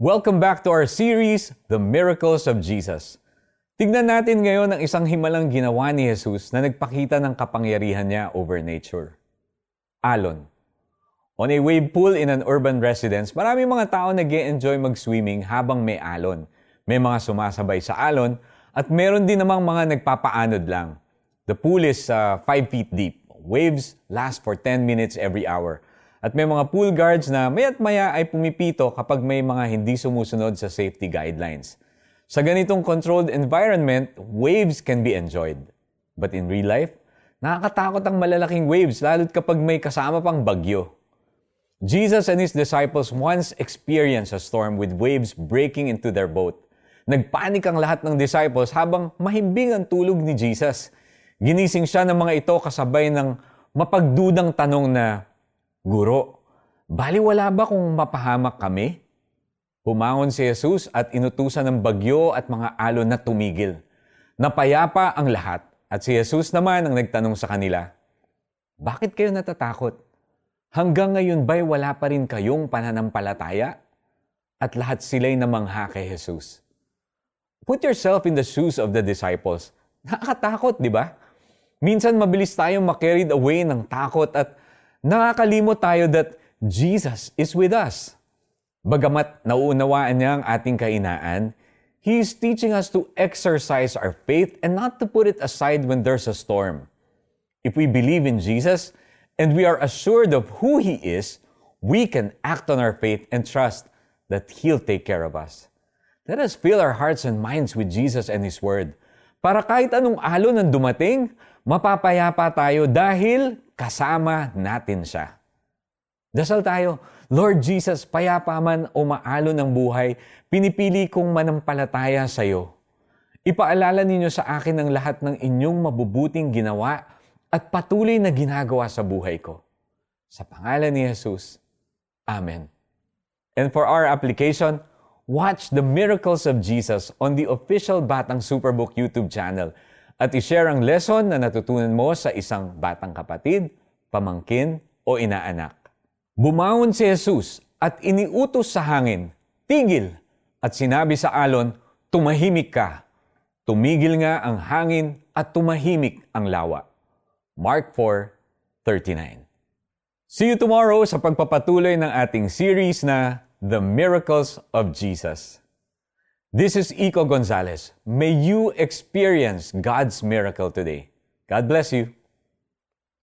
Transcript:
Welcome back to our series, The Miracles of Jesus. Tignan natin ngayon ang isang himalang ginawa ni Jesus na nagpakita ng kapangyarihan niya over nature. Alon. On a wave pool in an urban residence, marami mga tao nag enjoy mag-swimming habang may alon. May mga sumasabay sa alon at meron din namang mga nagpapaanod lang. The pool is 5 uh, feet deep. Waves last for 10 minutes every hour. At may mga pool guards na maya't maya ay pumipito kapag may mga hindi sumusunod sa safety guidelines. Sa ganitong controlled environment, waves can be enjoyed. But in real life, nakakatakot ang malalaking waves lalo't kapag may kasama pang bagyo. Jesus and his disciples once experienced a storm with waves breaking into their boat. Nagpanik ang lahat ng disciples habang mahimbing ang tulog ni Jesus. Ginising siya ng mga ito kasabay ng mapagdudang tanong na, Guro, baliwala ba kung mapahamak kami? Pumangon si Jesus at inutusan ng bagyo at mga alon na tumigil. Napayapa ang lahat at si Jesus naman ang nagtanong sa kanila, Bakit kayo natatakot? Hanggang ngayon ba'y wala pa rin kayong pananampalataya? At lahat sila'y namangha kay Jesus. Put yourself in the shoes of the disciples. Nakakatakot, di ba? Minsan mabilis tayong makarried away ng takot at nakakalimot tayo that Jesus is with us. Bagamat nauunawaan niya ang ating kainaan, He is teaching us to exercise our faith and not to put it aside when there's a storm. If we believe in Jesus and we are assured of who He is, we can act on our faith and trust that He'll take care of us. Let us fill our hearts and minds with Jesus and His Word para kahit anong alon ang dumating, mapapayapa tayo dahil kasama natin siya. Dasal tayo, Lord Jesus, payapa man o maalo ng buhay, pinipili kong manampalataya sa iyo. Ipaalala ninyo sa akin ang lahat ng inyong mabubuting ginawa at patuloy na ginagawa sa buhay ko. Sa pangalan ni Jesus. Amen. And for our application, watch the miracles of Jesus on the official Batang Superbook YouTube channel at i-share ang lesson na natutunan mo sa isang batang kapatid, pamangkin o inaanak. Bumangon si Jesus at iniutos sa hangin, tigil, at sinabi sa alon, tumahimik ka. Tumigil nga ang hangin at tumahimik ang lawa. Mark 4:39. See you tomorrow sa pagpapatuloy ng ating series na The Miracles of Jesus. This is Iko Gonzalez. May you experience God's miracle today. God bless you.